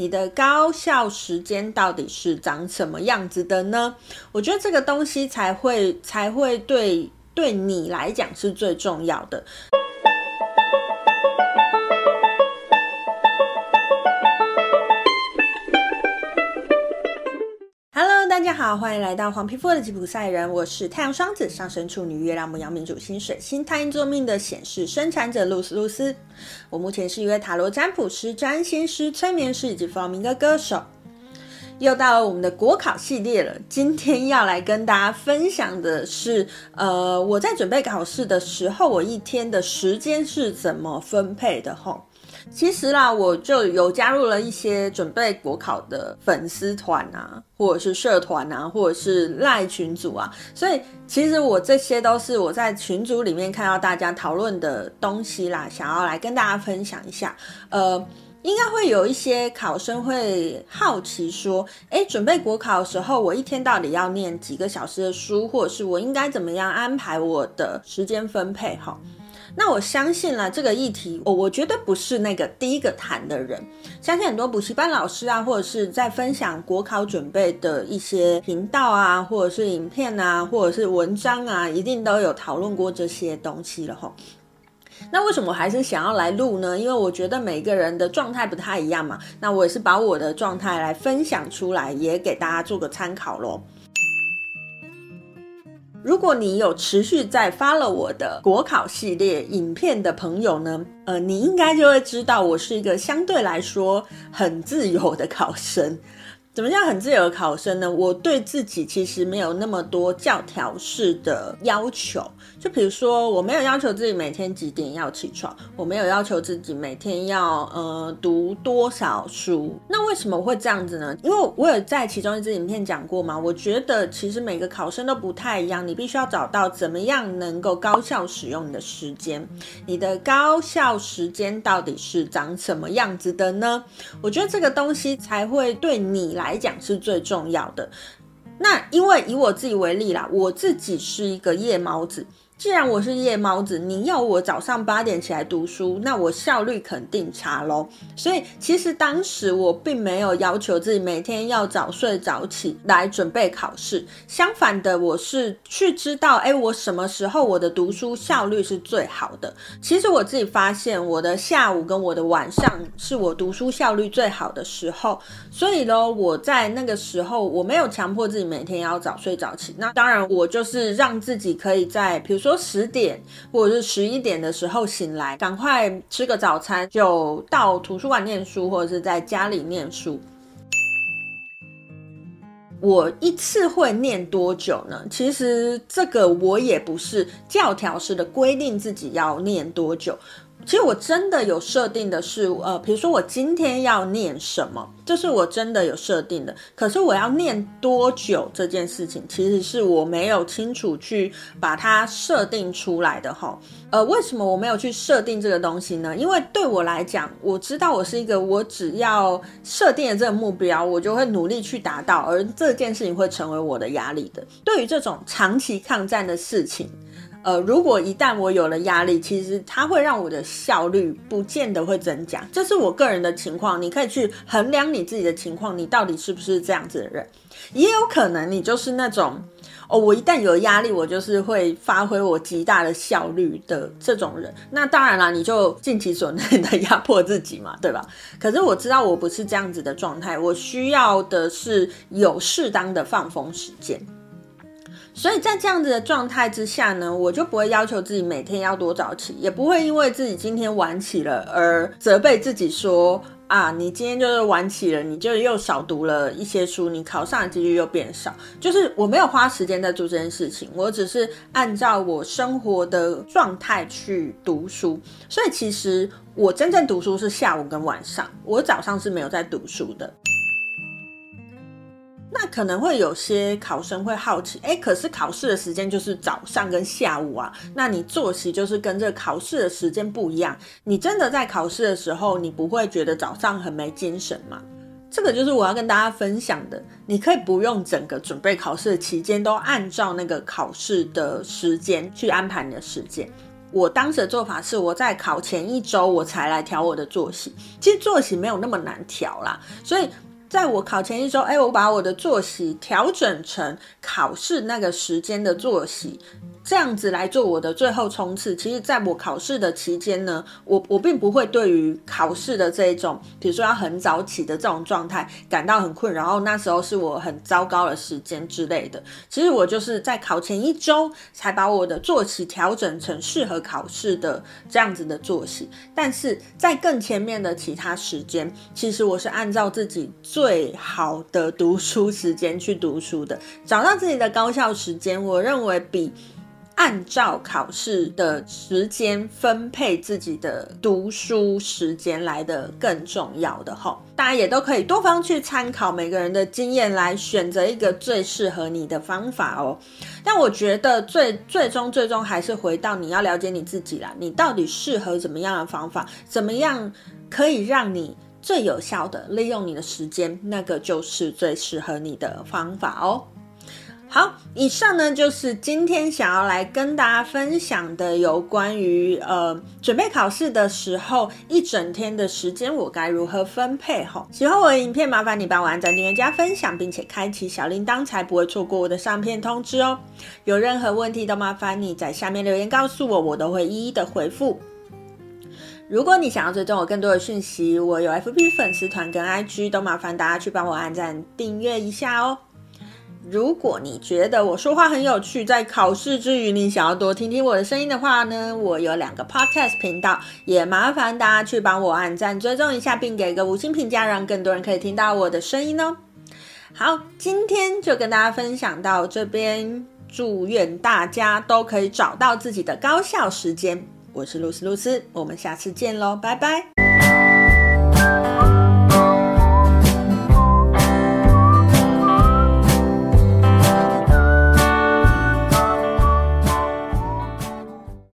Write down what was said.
你的高效时间到底是长什么样子的呢？我觉得这个东西才会才会对对你来讲是最重要的。好，欢迎来到黄皮肤的吉普赛人，我是太阳双子上升处女月亮牡羊命主星水星太阴坐命的显示生产者露丝露丝。我目前是一位塔罗占卜师、占星师、催眠师以及发明的歌手。又到了我们的国考系列了，今天要来跟大家分享的是，呃，我在准备考试的时候，我一天的时间是怎么分配的吼。其实啦，我就有加入了一些准备国考的粉丝团啊，或者是社团啊，或者是赖群组啊，所以其实我这些都是我在群组里面看到大家讨论的东西啦，想要来跟大家分享一下。呃，应该会有一些考生会好奇说，诶，准备国考的时候，我一天到底要念几个小时的书，或者是我应该怎么样安排我的时间分配？哈。那我相信啦，这个议题，我我绝对不是那个第一个谈的人。相信很多补习班老师啊，或者是在分享国考准备的一些频道啊，或者是影片啊，或者是文章啊，一定都有讨论过这些东西了吼。那为什么我还是想要来录呢？因为我觉得每个人的状态不太一样嘛。那我也是把我的状态来分享出来，也给大家做个参考咯。如果你有持续在发了我的国考系列影片的朋友呢，呃，你应该就会知道我是一个相对来说很自由的考生。怎么样很自由的考生呢？我对自己其实没有那么多教条式的要求。就比如说，我没有要求自己每天几点要起床，我没有要求自己每天要呃读多少书。那为什么会这样子呢？因为我有在其中一支影片讲过嘛。我觉得其实每个考生都不太一样，你必须要找到怎么样能够高效使用你的时间。你的高效时间到底是长什么样子的呢？我觉得这个东西才会对你来。来讲是最重要的。那因为以我自己为例啦，我自己是一个夜猫子。既然我是夜猫子，你要我早上八点起来读书，那我效率肯定差咯。所以其实当时我并没有要求自己每天要早睡早起来准备考试。相反的，我是去知道，哎，我什么时候我的读书效率是最好的。其实我自己发现，我的下午跟我的晚上是我读书效率最好的时候。所以呢，我在那个时候我没有强迫自己每天要早睡早起。那当然，我就是让自己可以在，比如说。说十点或者是十一点的时候醒来，赶快吃个早餐，就到图书馆念书，或者是在家里念书。我一次会念多久呢？其实这个我也不是教条式的规定自己要念多久。其实我真的有设定的是，呃，比如说我今天要念什么，这是我真的有设定的。可是我要念多久这件事情，其实是我没有清楚去把它设定出来的哈。呃，为什么我没有去设定这个东西呢？因为对我来讲，我知道我是一个，我只要设定了这个目标，我就会努力去达到，而这件事情会成为我的压力的。对于这种长期抗战的事情。呃，如果一旦我有了压力，其实它会让我的效率不见得会增加，这是我个人的情况。你可以去衡量你自己的情况，你到底是不是这样子的人？也有可能你就是那种哦，我一旦有压力，我就是会发挥我极大的效率的这种人。那当然啦，你就尽其所能的压迫自己嘛，对吧？可是我知道我不是这样子的状态，我需要的是有适当的放风时间。所以在这样子的状态之下呢，我就不会要求自己每天要多早起，也不会因为自己今天晚起了而责备自己说啊，你今天就是晚起了，你就又少读了一些书，你考上的几率又变少。就是我没有花时间在做这件事情，我只是按照我生活的状态去读书。所以其实我真正读书是下午跟晚上，我早上是没有在读书的。那可能会有些考生会好奇，诶，可是考试的时间就是早上跟下午啊，那你作息就是跟这考试的时间不一样，你真的在考试的时候，你不会觉得早上很没精神吗？这个就是我要跟大家分享的，你可以不用整个准备考试的期间都按照那个考试的时间去安排你的时间。我当时的做法是，我在考前一周我才来调我的作息。其实作息没有那么难调啦，所以在我考前一周，哎，我把我的作息调整成考试那个时间的作息。这样子来做我的最后冲刺，其实在我考试的期间呢，我我并不会对于考试的这一种，比如说要很早起的这种状态感到很困扰，然后那时候是我很糟糕的时间之类的。其实我就是在考前一周才把我的作息调整成适合考试的这样子的作息，但是在更前面的其他时间，其实我是按照自己最好的读书时间去读书的，找到自己的高效时间，我认为比。按照考试的时间分配自己的读书时间来的更重要的，大家也都可以多方去参考每个人的经验来选择一个最适合你的方法哦。但我觉得最最终最终还是回到你要了解你自己啦，你到底适合怎么样的方法，怎么样可以让你最有效的利用你的时间，那个就是最适合你的方法哦。好，以上呢就是今天想要来跟大家分享的有关于呃准备考试的时候一整天的时间我该如何分配齁。喜欢我的影片，麻烦你帮我按赞、订阅、加分享，并且开启小铃铛，才不会错过我的上片通知哦。有任何问题都麻烦你在下面留言告诉我，我都会一一的回复。如果你想要追踪我更多的讯息，我有 FB 粉丝团跟 IG，都麻烦大家去帮我按赞、订阅一下哦。如果你觉得我说话很有趣，在考试之余你想要多听听我的声音的话呢，我有两个 podcast 频道，也麻烦大家去帮我按赞、追踪一下，并给个五星评价，让更多人可以听到我的声音哦。好，今天就跟大家分享到这边，祝愿大家都可以找到自己的高效时间。我是露丝露丝，我们下次见喽，拜拜。